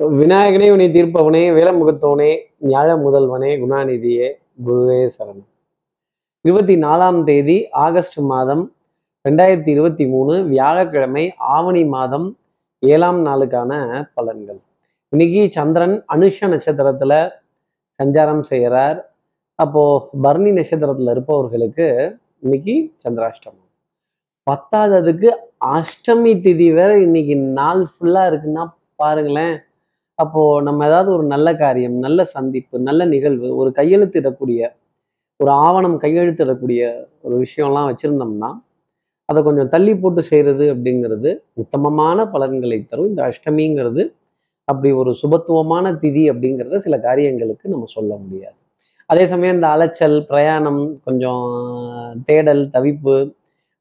விநாயகனே உனி தீர்ப்பவனே வேலமுகத்தவனே ஞாழ முதல்வனே குணாநிதியே குருவே சரணம். இருபத்தி நாலாம் தேதி ஆகஸ்ட் மாதம் ரெண்டாயிரத்தி இருபத்தி மூணு வியாழக்கிழமை ஆவணி மாதம் ஏழாம் நாளுக்கான பலன்கள். இன்னைக்கு சந்திரன் அனுஷ நட்சத்திரத்துல சஞ்சாரம் செய்கிறார் அப்போ பரணி நட்சத்திரத்துல இருப்பவர்களுக்கு இன்னைக்கு சந்திராஷ்டமம். பத்தாததுக்கு அஷ்டமி திதி வேற இன்னைக்கு நாள் ஃபுல்லா இருக்குன்னா பாருங்களேன். அப்போது நம்ம ஏதாவது ஒரு நல்ல காரியம் நல்ல சந்திப்பு நல்ல நிகழ்வு ஒரு கையெழுத்திடக்கூடிய ஒரு ஆவணம் கையெழுத்திடக்கூடிய ஒரு விஷயம்லாம் வச்சுருந்தோம்னா அதை கொஞ்சம் தள்ளி போட்டு செய்கிறது அப்படிங்கிறது உத்தமமான பலன்களை தரும். இந்த அஷ்டமிங்கிறது அப்படி ஒரு சுபத்துவமான திதி அப்படிங்கிறத சில காரியங்களுக்கு நம்ம சொல்ல முடியாது. அதே சமயம் இந்த அலைச்சல் பிரயாணம் கொஞ்சம் தேடல் தவிப்பு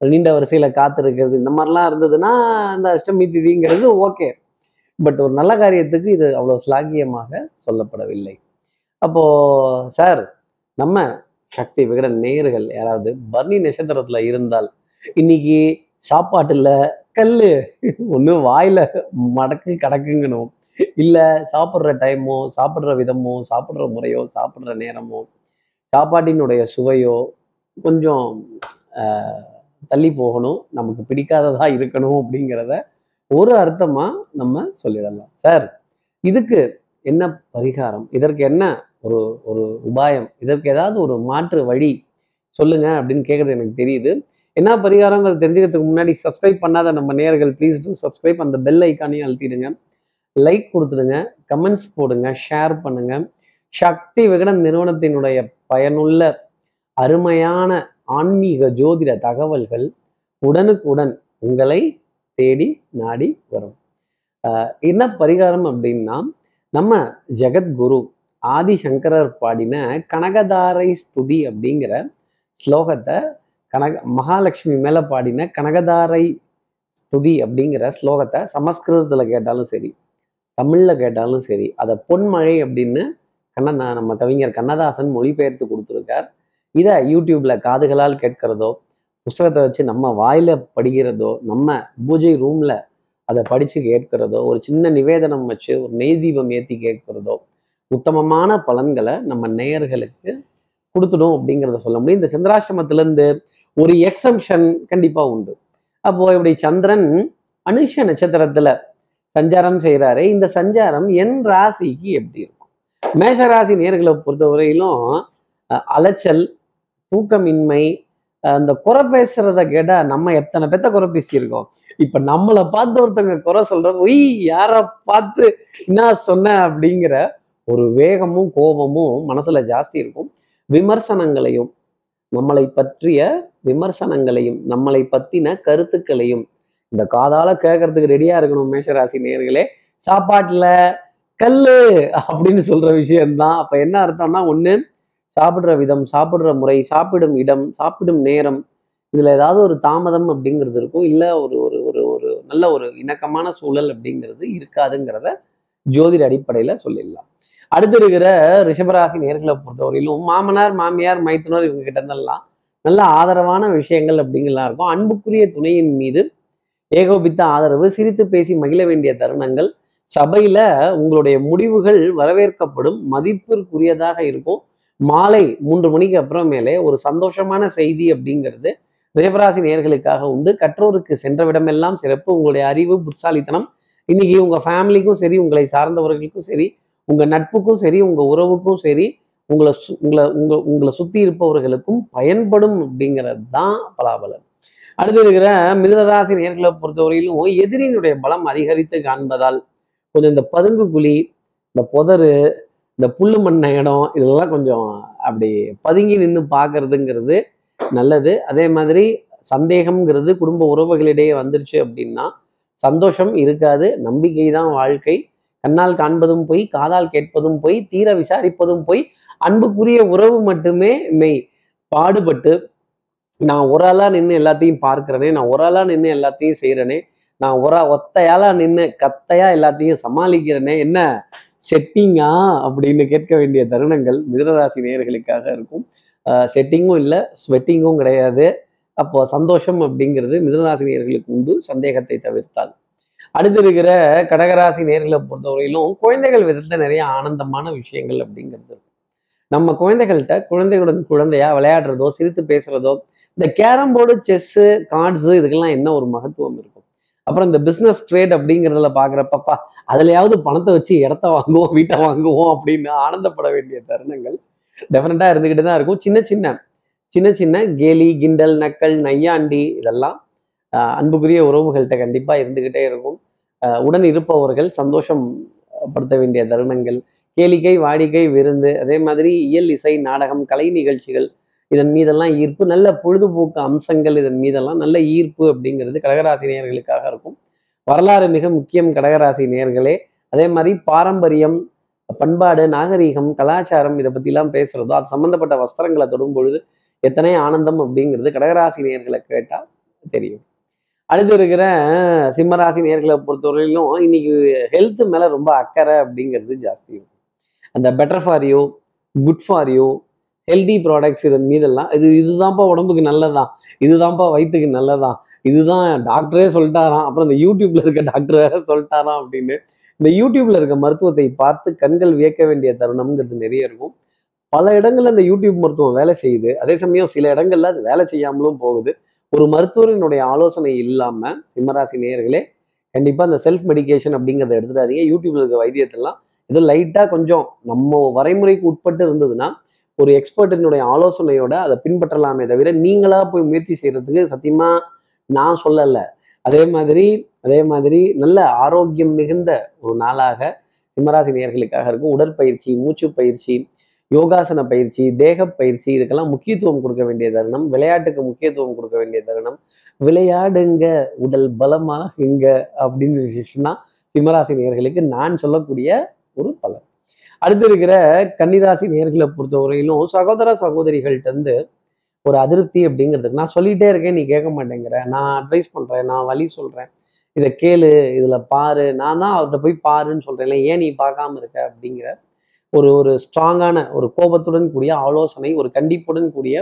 நீண்ட வரிசையில் காத்திருக்கிறது இந்த மாதிரிலாம் இருந்ததுன்னா இந்த அஷ்டமி திதிங்கிறது ஓகே பட் ஒரு நல்ல காரியத்துக்கு இது அவ்வளோ ஸ்லாகியமாக சொல்லப்படவில்லை. அப்போ சார் நம்ம சக்தி விகட நேயர்கள் யாராவது பர்ணி நட்சத்திரத்துல இருந்தால் இன்னைக்கு சாப்பாட்டுல கல் ஒன்று வாயில மடக்கு கடக்குங்கணும். இல்லை சாப்பிட்ற டைமோ சாப்பிட்ற விதமோ சாப்பிட்ற முறையோ சாப்பிட்ற நேரமோ சாப்பாட்டினுடைய சுவையோ கொஞ்சம் தள்ளி போகணும். நமக்கு பிடிக்காததாக இருக்கணும் அப்படிங்கிறத ஒரு அர்த்தமா நம்ம சொல்லிடலாம். சார் இதுக்கு என்ன பரிகாரம்? இதற்கு என்ன ஒரு ஒரு உபாயம்? இதற்கு ஏதாவது ஒரு மாற்று வழி சொல்லுங்க அப்படின்னு கேட்குறது எனக்கு தெரியுது. என்ன பரிகாரங்கிறது தெரிஞ்சுக்கிறதுக்கு முன்னாடி சப்ஸ்கிரைப் பண்ணாத நம்ம நேயர்கள் ப்ளீஸ் டூ சப்ஸ்கிரைப் அந்த பெல் ஐக்கானையும் அழுத்திடுங்க. லைக் கொடுத்துடுங்க. கமெண்ட்ஸ் போடுங்க. ஷேர் பண்ணுங்க. சக்தி விகடன் நிறுவனத்தினுடைய பயனுள்ள அருமையான ஆன்மீக ஜோதிட தகவல்கள் உடனுக்குடன் உங்களை தேடி நாடி வரும். ஆஹ் என்ன பரிகாரம் அப்படின்னா நம்ம ஜெகத்குரு ஆதிசங்கரர் பாடின கனகதாரை ஸ்துதி அப்படிங்கிற ஸ்லோகத்தை கனக மகாலட்சுமி மேல பாடின கனகதாரை ஸ்துதி அப்படிங்கிற ஸ்லோகத்தை சமஸ்கிருதத்துல கேட்டாலும் சரி தமிழ்ல கேட்டாலும் சரி அதை பொன்மழை அப்படின்னு கண்ணன் நம்ம கவிஞர் கண்ணதாசன் மொழிபெயர்த்து கொடுத்துருக்கார். இதை யூடியூப்ல காதுகளால் கேட்கிறதோ புஸ்தகத்தை வச்சு நம்ம வாயில படிக்கிறதோ நம்ம பூஜை ரூம்ல அதை படிச்சு கேட்கிறதோ ஒரு சின்ன நிவேதனம் வச்சு ஒரு நெய் தீபம் ஏத்தி கேட்கிறதோ உத்தமமான பலன்களை நம்ம நேயர்களுக்கு கொடுத்துடும் அப்படிங்கிறத சொல்ல முடியும். இந்த சந்திராசிரமத்திலேருந்து ஒரு எக்ஸம்ஷன் கண்டிப்பா உண்டு. அப்போ இப்படி சந்திரன் அனுஷ நட்சத்திரத்துல சஞ்சாரம் செய்கிறாரு இந்த சஞ்சாரம் என் ராசிக்கு எப்படி இருக்கும்? மேஷ ராசி நேர்களை பொறுத்தவரையிலும் அலைச்சல் தூக்கமின்மை அந்த குறை பேசுறத கேட்டா நம்ம எத்தனை பேத்த குறை பேசியிருக்கோம்? இப்ப நம்மளை பார்த்து ஒருத்தவங்க குறை சொல்ற ஒய் யாரை பார்த்து என்ன சொன்ன? அப்படிங்கிற ஒரு வேகமும் கோபமும் மனசுல ஜாஸ்தி இருக்கும். விமர்சனங்களையும் நம்மளை பற்றிய விமர்சனங்களையும் நம்மளை பத்தின கருத்துக்களையும் இந்த காதால கேட்கறதுக்கு ரெடியா இருக்கணும் மேஷராசி நேயர்களே. சாப்பாட்டுல கல்லு அப்படின்னு சொல்ற விஷயம்தான். அப்ப என்ன அர்த்தம்னா ஒண்ணு சாப்பிடுற விதம் சாப்பிடுற முறை சாப்பிடும் இடம் சாப்பிடும் நேரம் இதுல ஏதாவது ஒரு தாமதம் அப்படிங்கிறது இருக்கும். இல்ல ஒரு ஒரு ஒரு ஒரு நல்ல ஒரு இணக்கமான சூழல் அப்படிங்கிறது இருக்காதுங்கிறத ஜோதிட அடிப்படையில சொல்லிடலாம். அடுத்து இருக்கிற ரிஷபராசி நேர்களை பொறுத்தவரையிலும் மாமனார் மாமியார் மைத்துனர் இவங்க கிட்ட இருந்தெல்லாம் நல்ல ஆதரவான விஷயங்கள் அப்படிங்கலாம் இருக்கும். அன்புக்குரிய துணையின் மீது ஏகோபித்த ஆதரவு சிரித்து பேசி மகிழ வேண்டிய தருணங்கள் சபையில உங்களுடைய முடிவுகள் வரவேற்கப்படும் மதிப்பிற்குரியதாக இருக்கும். மாலை மூன்று மணிக்கு அப்புறமேலே ஒரு சந்தோஷமான செய்தி அப்படிங்கிறது ரேபராசி நேர்களுக்காக உண்டு. கற்றோருக்கு சென்றவிடமெல்லாம் சிறப்பு. உங்களுடைய அறிவு புத்தாலித்தனம் இன்னைக்கு உங்க ஃபேமிலிக்கும் சரி உங்களை சார்ந்தவர்களுக்கும் சரி உங்க நட்புக்கும் சரி உங்க உறவுக்கும் சரி உங்களை சு- உங்களை உங்க உங்களை சுத்தி இருப்பவர்களுக்கும் பயன்படும் அப்படிங்கிறது தான் பலாபலன். அடுத்து இருக்கிற மிருதராசி நேர்களை பொறுத்தவரையிலும் எதிரியினுடைய பலம் அதிகரித்து காண்பதால் கொஞ்சம் இந்த பதுங்கு குழி இந்த புதரு இந்த புல்லு மண்ண இடம் இதெல்லாம் கொஞ்சம் அப்படி பதுங்கி நின்று பார்க்கறதுங்கிறது நல்லது. அதே மாதிரி சந்தேகம்ங்கிறது குடும்ப உறவுகளிடையே வந்துருச்சு அப்படின்னா சந்தோஷம் இருக்காது நம்பிக்கை தான் வாழ்க்கை. கண்ணால் காண்பதும் போய் காதால் கேட்பதும் போய் தீர விசாரிப்பதும் போய் அன்புக்குரிய உறவு மட்டுமே மெய். பாடுபட்டு நான் ஒரு ஆளா நின்று எல்லாத்தையும் பார்க்கிறனே நான் ஒரு ஆளா நின்று எல்லாத்தையும் செய்யறனே நான் ஒரு ஒத்தையால நின்று கத்தையா எல்லாத்தையும் சமாளிக்கிறேனே என்ன செட்டிங்கா அப்படின்னு கேட்க வேண்டிய தருணங்கள் மிதனராசி நேயர்களுக்காக இருக்கும். செட்டிங்கும் இல்லை ஸ்வெட்டிங்கும் கிடையாது. அப்போ சந்தோஷம் அப்படிங்கிறது மிதனராசி நேயர்களுக்கு உண்டு சந்தேகத்தை தவிர்த்தால். அடுத்து இருக்கிற கடகராசி நேர்களை பொறுத்தவரையிலும் குழந்தைகள் விதத்துல நிறைய ஆனந்தமான விஷயங்கள் அப்படிங்கிறது நம்ம குழந்தைகள்கிட்ட குழந்தைகளுடன் குழந்தையா விளையாடுறதோ சிரித்து பேசுறதோ இந்த கேரம் போர்டு செஸ்ஸு கார்ட்ஸு இதுக்கெல்லாம் என்ன ஒரு மகத்துவம் இருக்கும்? அப்புறம் இந்த பிஸ்னஸ் ட்ரேட் அப்படிங்கிறதுல பார்க்குறப்பப்பா அதுலயாவது பணத்தை வச்சு இடத்த வாங்குவோம் வீட்டை வாங்குவோம் அப்படின்னு ஆனந்தப்பட வேண்டிய தருணங்கள் டெஃபினட்டாக இருந்துக்கிட்டு தான் இருக்கும். சின்ன சின்ன சின்ன சின்ன கேலி கிண்டல் நக்கல் நையாண்டி இதெல்லாம் அன்புக்குரிய உறவுகள்கிட்ட கண்டிப்பாக இருந்துக்கிட்டே இருக்கும். உடன் இருப்பவர்கள் சந்தோஷம் படுத்த வேண்டிய தருணங்கள். கேளிக்கை வாடிக்கை விருந்து அதே மாதிரி இயல் இசை நாடகம் கலை நிகழ்ச்சிகள் இதன் மீதெல்லாம் ஈர்ப்பு நல்ல பொழுதுபோக்கு அம்சங்கள் இதன் மீதெல்லாம் நல்ல ஈர்ப்பு அப்படிங்கிறது கடகராசி நேயர்களுக்காக இருக்கும். வரலாறு மிக முக்கியம் கடகராசி நேயர்களே. அதே மாதிரி பாரம்பரியம் பண்பாடு நாகரீகம் கலாச்சாரம் இதை பற்றிலாம் பேசுறதோ அது சம்மந்தப்பட்ட வஸ்திரங்களை தொடும் பொழுது எத்தனை ஆனந்தம் அப்படிங்கிறது கடகராசி நேர்களை கேட்டால் தெரியும். அடுத்து இருக்கிற சிம்மராசி நேர்களை பொறுத்தவரையிலும் இன்னைக்கு ஹெல்த்து மேலே ரொம்ப அக்கறை அப்படிங்கிறது ஜாஸ்தி. இருக்கும் அந்த better for you good for you healthy products இதன் மீதெல்லாம் இது இதுதான்ப்பா உடம்புக்கு நல்லதான் இதுதான்ப்பா வயிற்றுக்கு நல்லதான் இதுதான் டாக்டரே சொல்லிட்டாராம். அப்புறம் இந்த யூடியூப்ல இருக்க டாக்டர் வேற சொல்லிட்டாராம் அப்படின்னு. இந்த யூடியூப்ல இருக்க மருத்துவத்தை பார்த்து கண்கள் வியக்க வேண்டிய தருணம்ங்கிறது நிறைய இருக்கும். பல இடங்கள்ல இந்த யூடியூப் மருத்துவம் வேலை செய்யுது. அதே சமயம் சில இடங்கள்ல அது வேலை செய்யாமலும் போகுது. ஒரு மருத்துவரினுடைய ஆலோசனை இல்லாம சிம்மராசி நேயர்களே கண்டிப்பா இந்த செல்ஃப் மெடிகேஷன் அப்படிங்கிறத எடுத்துடாதீங்க. யூடியூப்ல இருக்க வைத்தியத்தெல்லாம் இது லைட்டா கொஞ்சம் நம்ம வரைமுறைக்கு உட்பட்டு இருந்ததுன்னா ஒரு எக்ஸ்பர்ட்டினுடைய ஆலோசனையோட அதை பின்பற்றலாமே தவிர நீங்களா போய் முயற்சி செய்யறதுக்கு சத்தியமா நான் சொல்லலை. அதே மாதிரி அதே மாதிரி நல்ல ஆரோக்கியம் மிகுந்த ஒரு நாளாக சிம்மராசி நேர்களுக்காக இருக்கும். உடற்பயிற்சி மூச்சு பயிற்சி யோகாசன பயிற்சி தேக பயிற்சி இதுக்கெல்லாம் முக்கியத்துவம் கொடுக்க வேண்டிய தருணம். விளையாட்டுக்கு முக்கியத்துவம் கொடுக்க வேண்டிய தருணம். விளையாடுங்க உடல் பலமாகுங்க அப்படின்னு விஷயம்னா சிம்மராசி நேர்களுக்கு நான் சொல்லக்கூடிய ஒரு பலன். அடுத்து இருக்கிற கன்னிராசி நேர்களை பொறுத்தவரையிலும் சகோதர சகோதரிகள்ட்ட இருந்து ஒரு அதிருப்தி அப்படிங்கிறதுக்கு நான் சொல்லிட்டே இருக்கேன் நீ கேட்க மாட்டேங்கிற. நான் அட்வைஸ் பண்றேன் நான் வழி சொல்றேன். இதை கேளு இதுல பாரு நான் தான் அவர்கிட்ட போய் பாருன்னு சொல்றேன்ல ஏன் நீ பார்க்காம இருக்க அப்படிங்கிற ஒரு ஒரு ஸ்ட்ராங்கான ஒரு கோபத்துடன் கூடிய ஆலோசனை ஒரு கண்டிப்புடன் கூடிய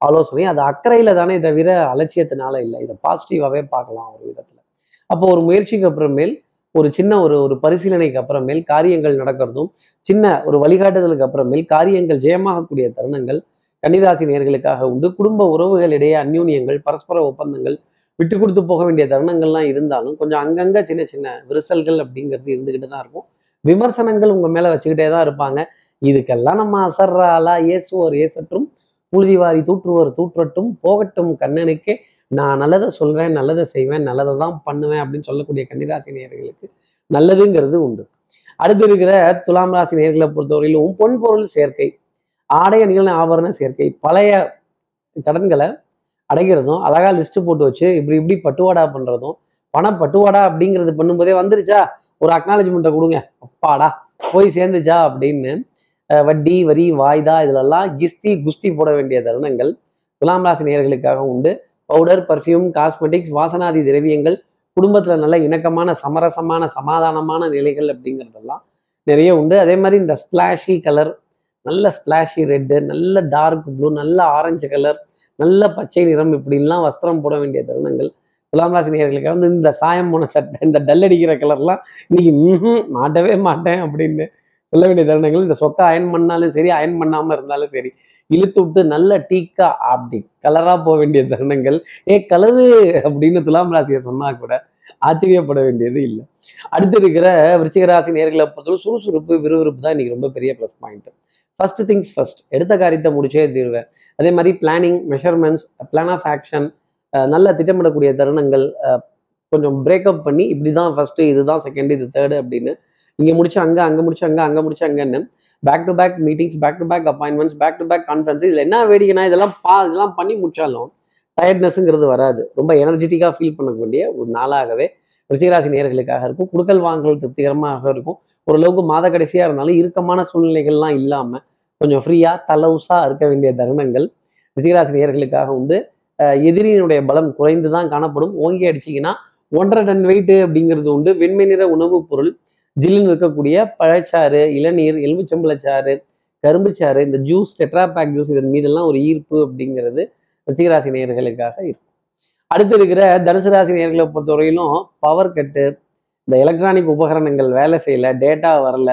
ஆலோசனை. அது அக்கறையில தானே தவிர அலட்சியத்தினால இல்லை. இதை பாசிட்டிவாகவே பார்க்கலாம் ஒரு விதத்தில். அப்போ ஒரு முயற்சிக்கு அப்புறமேல் ஒரு சின்ன ஒரு ஒரு பரிசீலனைக்கு அப்புறமேல் காரியங்கள் நடக்கிறதும் சின்ன ஒரு வழிகாட்டுதலுக்கு அப்புறமேல் காரியங்கள் ஜெயமாகக்கூடிய தருணங்கள் கன்னிராசி நேர்களுக்காக உண்டு. குடும்ப உறவுகளிடையே அந்யூன்யங்கள் பரஸ்பர ஒப்பந்தங்கள் விட்டு கொடுத்து போக வேண்டிய தருணங்கள்லாம் இருந்தாலும் கொஞ்சம் அங்கங்கே சின்ன சின்ன விரிசல்கள் அப்படிங்கிறது இருந்துகிட்டு தான் இருக்கும். விமர்சனங்கள் உங்கள் மேலே வச்சுக்கிட்டே தான் இருப்பாங்க. இதுக்கெல்லாம் நம்ம அசர்றாலா ஏசுவோர் ஏசற்றும் புழுதிவாரி தூற்றுவோர் தூற்றட்டும் போகட்டும் கண்ணனுக்கே. நான் நல்லதை சொல்வேன் நல்லதை செய்வேன் நல்லதை தான் பண்ணுவேன் அப்படின்னு சொல்லக்கூடிய கன்னிராசி நேர்களுக்கு நல்லதுங்கிறது உண்டு. அடுத்து இருக்கிற துலாம் ராசி நேர்களை பொறுத்தவரையிலும் பொன் பொருள் சேர்க்கை ஆடை அணிகள் ஆபரண சேர்க்கை பழைய கடன்களை அடைக்கிறதும் அழகா லிஸ்ட் போட்டு வச்சு இப்படி இப்படி பட்டுவாடா பண்றதும் பணம் பட்டுவாடா அப்படிங்கிறது பண்ணும்போதே வந்துருச்சா? ஒரு அக்னாலஜ்மெண்ட்டை கொடுங்க. அப்பாடா போய் சேர்ந்துச்சா அப்படின்னு வட்டி வரி வாய்தா இதுலெல்லாம் கிஸ்தி குஸ்தி போட வேண்டிய தருணங்கள் துலாம் ராசி நேர்களுக்காக உண்டு. பவுடர் பர்ஃப்யூம் காஸ்மெட்டிக்ஸ் வாசனாதி திரவியங்கள் குடும்பத்தில் நல்ல இணக்கமான சமரசமான சமாதானமான நிலைகள் அப்படிங்கிறதெல்லாம் நிறைய உண்டு. அதே மாதிரி இந்த ஸ்பிளாஷி கலர் நல்ல ஸ்பிளாஷி ரெட்டு நல்ல டார்க் ப்ளூ நல்ல ஆரஞ்சு கலர் நல்ல பச்சை நிறம் இப்படின்லாம் வஸ்திரம் போட வேண்டிய தருணங்கள். துலாம் ராசி நேயர்களுக்கு வந்து இந்த சாயம் போன சட்டை இந்த டல் அடிக்கிற கலர்லாம் இன்னைக்கு மாட்டவே மாட்டேன் அப்படின்னு சொல்ல வேண்டிய தருணங்கள். இந்த சொத்தை அயன் பண்ணாலும் சரி அயன் பண்ணாமல் இருந்தாலும் சரி இழுத்து விட்டு நல்ல டீக்கா அப்படி கலராக போக வேண்டிய தருணங்கள். ஏ கலரு அப்படின்னு துலாம் ராசியை சொன்னா கூட ஆச்சரியப்பட வேண்டியது இல்லை. அடுத்து இருக்கிற விருச்சிக ராசி நேர்களை பொறுத்தவரை சுறுசுறுப்பு விறுவிறுப்பு தான் இன்னைக்கு ரொம்ப பெரிய plus point first things first எடுத்த காரியத்தை முடிச்சே தீர்வேன் அதே மாதிரி planning measurements plan of action நல்ல திட்டமிடக்கூடிய தருணங்கள் கொஞ்சம் பிரேக்கப் பண்ணி இப்படி தான் ஃபர்ஸ்ட் இதுதான் செகண்ட் இது தேர்டு அப்படின்னு இங்கே முடிச்சு அங்கே அங்கே முடிச்சு அங்கே அங்கே முடிச்சு அங்கன்னு back to back meetings back to back appointments back to back conference இதில் என்ன வேடிக்கைனா இதெல்லாம் பா இதெல்லாம் பண்ணி முடிச்சாலும் டயர்ட்னஸ்ங்கிறது வராது. ரொம்ப எனர்ஜெட்டிக்காக ஃபீல் பண்ணக்கூடிய ஒரு நாளாகவே ரிச்சிகராசி நேயர்களுக்காக இருக்கும். குடுக்கல் வாங்கல் திருப்திகரமாக இருக்கும். ஓரளவுக்கு மாத கடைசியாக இருந்தாலும் இறுக்கமான சூழ்நிலைகள்லாம் இல்லாமல் கொஞ்சம் ஃப்ரீயாக தலவுசாக இருக்க வேண்டிய தருணங்கள் ரிச்சிகராசி நேயர்களுக்காக உண்டு. எதிரியினுடைய பலம் குறைந்து தான் காணப்படும். ஓங்கி அடிச்சிங்கன்னா ஒன்றரை டன் வெயிட்டு அப்படிங்கிறது உண்டு. வெண்மை நிற உணவுப் பொருள் ஜில்லுன்னு இருக்கக்கூடிய பழச்சாறு இளநீர் எலுமிச்சம்பழச்சாறு கரும்புச்சாறு இந்த ஜூஸ் டெட்ரா பேக் ஜூஸ் இதன் மீதெல்லாம் ஒரு ஈர்ப்பு அப்படிங்கிறது ரிச்சிகராசி நேயர்களுக்காக இருக்கும். அடுத்து இருக்கிற தனுசு ராசி நேர்களை பொறுத்தவரையிலும் பவர் கட்டு இந்த எலக்ட்ரானிக் உபகரணங்கள் வேலை செய்யல டேட்டா வரல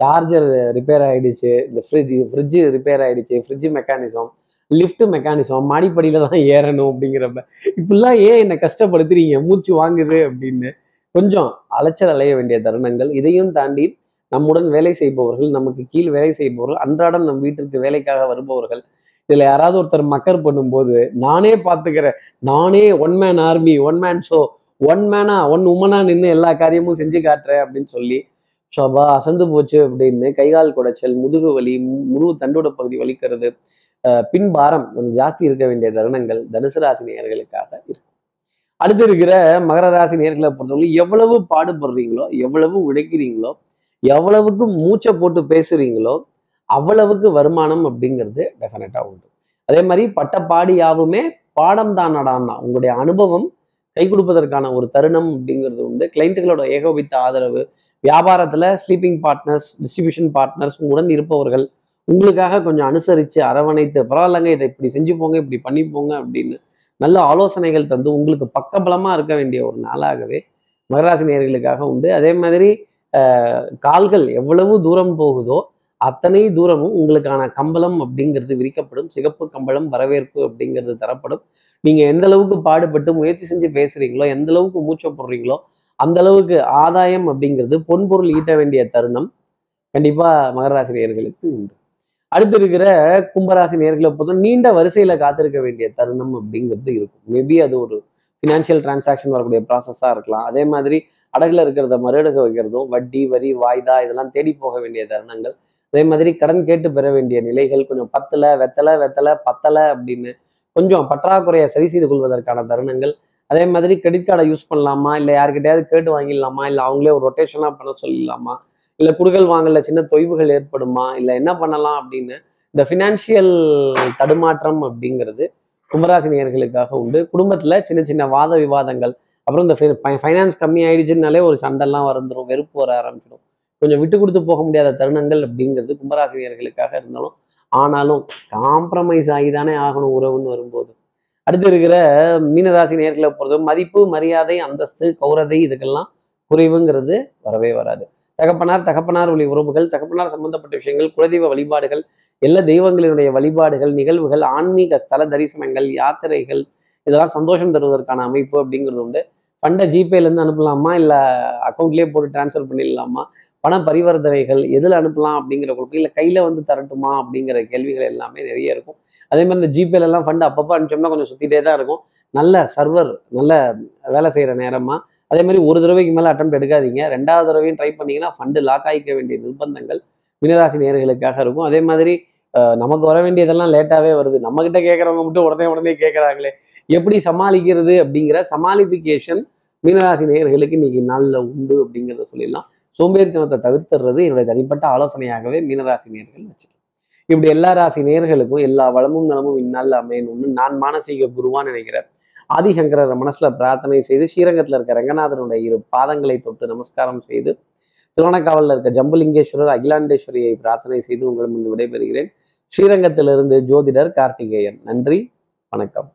சார்ஜர் ரிப்பேர் ஆகிடுச்சு இந்த ஃப்ரிட்ஜ் ஃப்ரிட்ஜு ரிப்பேர் ஆகிடுச்சு ஃப்ரிட்ஜ் மெக்கானிசம் லிஃப்ட் மெக்கானிசம் மாடிப்படியில் தான் ஏறணும் அப்படிங்கிறப்ப இப்படிலாம் ஏன் என்னை கஷ்டப்படுத்துறீங்க மூச்சு வாங்குது அப்படின்னு கொஞ்சம் அலைச்சல் அலைய வேண்டிய தருணங்கள். இதையும் தாண்டி நம்முடன் வேலை செய்பவர்கள் நமக்கு கீழ் வேலை செய்பவர்கள் அன்றாடம் நம் வீட்டிற்கு வேலைக்காக வருபவர்கள் இதுல யாராவது ஒருத்தர் மக்கர் பண்ணும்போது நானே பார்த்துக்கிறேன். நானே one man army one man show one மேனா ஒன் உமனா நின்று எல்லா காரியமும் செஞ்சு காட்டுறேன் அப்படின்னு சொல்லி ஷோபா அசந்து போச்சு அப்படின்னு கைகால் குடைச்சல் முதுகு வலி முழு தண்டோட பகுதி வலிக்கிறது பின்பாரம் பின் பாரம் கொஞ்சம் ஜாஸ்தி இருக்க வேண்டிய தருணங்கள் தனுசு ராசினியர்களுக்காக இருக்கு. இருக்கும் அடுத்து இருக்கிற மகர ராசி நேர்களை பொறுத்தவரை எவ்வளவு பாடுபடுறீங்களோ எவ்வளவு உழைக்கிறீங்களோ எவ்வளவுக்கு மூச்சை போட்டு பேசுறீங்களோ அவ்வளவுக்கு வருமானம் அப்படிங்கிறது டெஃபினட்டா உண்டு. அதே மாதிரி பட்டப்பாடி யாவுமே பாடம் தான் நடான்னா உங்களுடைய அனுபவம் கை கொடுப்பதற்கான ஒரு தருணம் அப்படிங்கிறது உண்டு. கிளைண்ட்டுகளோட ஏகோபித்த ஆதரவு வியாபாரத்தில் ஸ்லீப்பிங் பார்ட்னர்ஸ் டிஸ்ட்ரிபியூஷன் பார்ட்னர்ஸ் உடன் இருப்பவர்கள் உங்களுக்காக கொஞ்சம் அனுசரித்து அரவணைத்து பரவாயில்லங்க இதை இப்படி செஞ்சு போங்க இப்படி பண்ணி போங்க அப்படின்னு நல்ல ஆலோசனைகள் தந்து உங்களுக்கு பக்கபலமாக இருக்க வேண்டிய ஒரு நாளாகவே மகராசினியர்களுக்காக உண்டு. அதே மாதிரி கால்கள் எவ்வளவு தூரம் போகுதோ அத்தனை தூரமும் உங்களுக்கான கம்பளம் அப்படிங்கிறது விரிக்கப்படும். சிகப்பு கம்பளம் வரவேற்பு அப்படிங்கிறது தரப்படும். நீங்கள் எந்த அளவுக்கு பாடுபட்டு முயற்சி செஞ்சு பேசுறீங்களோ எந்த அளவுக்கு மூச்சை போடுறீங்களோ அந்த அளவுக்கு ஆதாயம் அப்படிங்கிறது பொன்பொருள் ஈட்ட வேண்டிய தருணம் கண்டிப்பாக மகராசிரியர்களுக்கு உண்டு. அடுத்து இருக்கிற கும்பராசி நேர்களை பொறுத்த நீண்ட வரிசையில காத்திருக்க வேண்டிய தருணம் அப்படிங்கிறது இருக்கும். மேபி அது ஒரு ஃபினான்ஷியல் டிரான்சாக்ஷன் வரக்கூடிய ப்ராசஸாக இருக்கலாம். அதே மாதிரி அடகுல இருக்கிறத மறுஅடகு வைக்கிறதும் வட்டி வரி வாய்தா இதெல்லாம் தேடி போக வேண்டிய தருணங்கள். அதே மாதிரி கடன் கேட்டு பெற வேண்டிய நிலைகள் கொஞ்சம் பத்தல வெத்தலை வெத்தலை பத்தலை அப்படின்னு கொஞ்சம் பற்றாக்குறையை சரி செய்து கொள்வதற்கான தருணங்கள். அதே மாதிரி கிரெடிட் கார்டை யூஸ் பண்ணலாமா? இல்லை யார்கிட்டயாவது கேட்டு வாங்கிடலாமா? இல்லை அவங்களே ஒரு ரொட்டேஷனாக பண்ண சொல்லிடலாமா? இல்லை குடுகல் வாங்கல சின்ன தொய்வுகள் ஏற்படுமா? இல்லை என்ன பண்ணலாம் அப்படின்னு இந்த ஃபினான்ஷியல் தடுமாற்றம் அப்படிங்கிறது கும்பராசினியர்களுக்காக உண்டு. குடும்பத்தில் சின்ன சின்ன வாத விவாதங்கள் அப்புறம் இந்த ஃபைனான்ஸ் கம்மி ஆயிடுச்சுனாலே ஒரு சண்டைலாம் வந்துடும் வெறுப்பு வர ஆரம்பிச்சிடும் கொஞ்சம் விட்டு கொடுத்து போக முடியாத தருணங்கள் அப்படிங்கிறது கும்பராசினியர்களுக்காக இருந்தாலும் ஆனாலும் காம்ப்ரமைஸ் ஆகி தானே ஆகணும் உறவுன்னு வரும்போது. அடுத்து இருக்கிற மீனராசி நேர்களை பொறுத்த மதிப்பு மரியாதை அந்தஸ்து கௌரதை இதுக்கெல்லாம் குறைவுங்கிறது வரவே வராது. தகப்பனார் தகப்பனார் உள்ள உறவுகள் தகப்பனார் சம்பந்தப்பட்ட விஷயங்கள் குலதெய்வ வழிபாடுகள் எல்லா தெய்வங்களினுடைய வழிபாடுகள் நிகழ்வுகள் ஆன்மீக ஸ்தல தரிசனங்கள் யாத்திரைகள் இதெல்லாம் சந்தோஷம் தருவதற்கான அமைப்பு அப்படிங்கிறது உண்டு. ஃபண்டை ஜிபேலேருந்து அனுப்பலாமா? இல்லை அக்கௌண்ட்லேயே போட்டு ட்ரான்ஸ்ஃபர் பண்ணிடலாமா? பண பரிவர்த்தனைகள் எதில் அனுப்பலாம் அப்படிங்கிற கொடுக்கும் இல்லை கையில் வந்து தரட்டுமா அப்படிங்கிற கேள்விகள் எல்லாமே நிறைய இருக்கும். அதே மாதிரி இந்த ஜிபேலெல்லாம் ஃபண்ட் அப்பப்போ அனுப்பிச்சோம்னா கொஞ்சம் சுற்றிட்டே தான் இருக்கும். நல்ல சர்வர் நல்ல வேலை செய்கிற நேரமாக அதே மாதிரி ஒரு தடவைக்கு மேலே அட்டம் எடுக்காதீங்க. ரெண்டாவது தடவையும் ட்ரை பண்ணீங்கன்னா ஃபண்டு லாக் ஆகிக்க வேண்டிய நிர்பந்தங்கள் மீனராசி நேர்களுக்காக இருக்கும். அதே மாதிரி நமக்கு வர வேண்டியதெல்லாம் லேட்டாகவே வருது. நம்மக்கிட்ட கேட்குறவங்க மட்டும் உடனே உடனே கேட்குறாங்களே. எப்படி சமாளிக்கிறது அப்படிங்கிற சமாளிஃபிகேஷன் மீனராசி நேயர்களுக்கு இன்னைக்கு நாளில் உண்டு அப்படிங்கிறத சொல்லிடலாம். சோம்பேறித்தனத்தை தவிர்த்துறது என்னுடைய தனிப்பட்ட ஆலோசனையாகவே மீனராசி நேர்கள் வச்சுக்கலாம். இப்படி எல்லா ராசி நேயர்களுக்கும் எல்லா வளமும் நலமும் இந்நாளில் அமையணும்னு நான் மானசீக குருவான்னு நினைக்கிறேன். ஆதிசங்கரர் மனசுல பிரார்த்தனை செய்து ஸ்ரீரங்கத்தில் இருக்க ரங்கநாதனுடைய இரு பாதங்களை தொட்டு நமஸ்காரம் செய்து திருவண்ணக்காவலில் இருக்க ஜம்புலிங்கேஸ்வரர் அகிலாண்டேஸ்வரியை பிரார்த்தனை செய்து உங்களிடம் விடைபெறுகிறேன். ஸ்ரீரங்கத்திலிருந்து ஜோதிடர் கார்த்திகேயன். நன்றி வணக்கம்.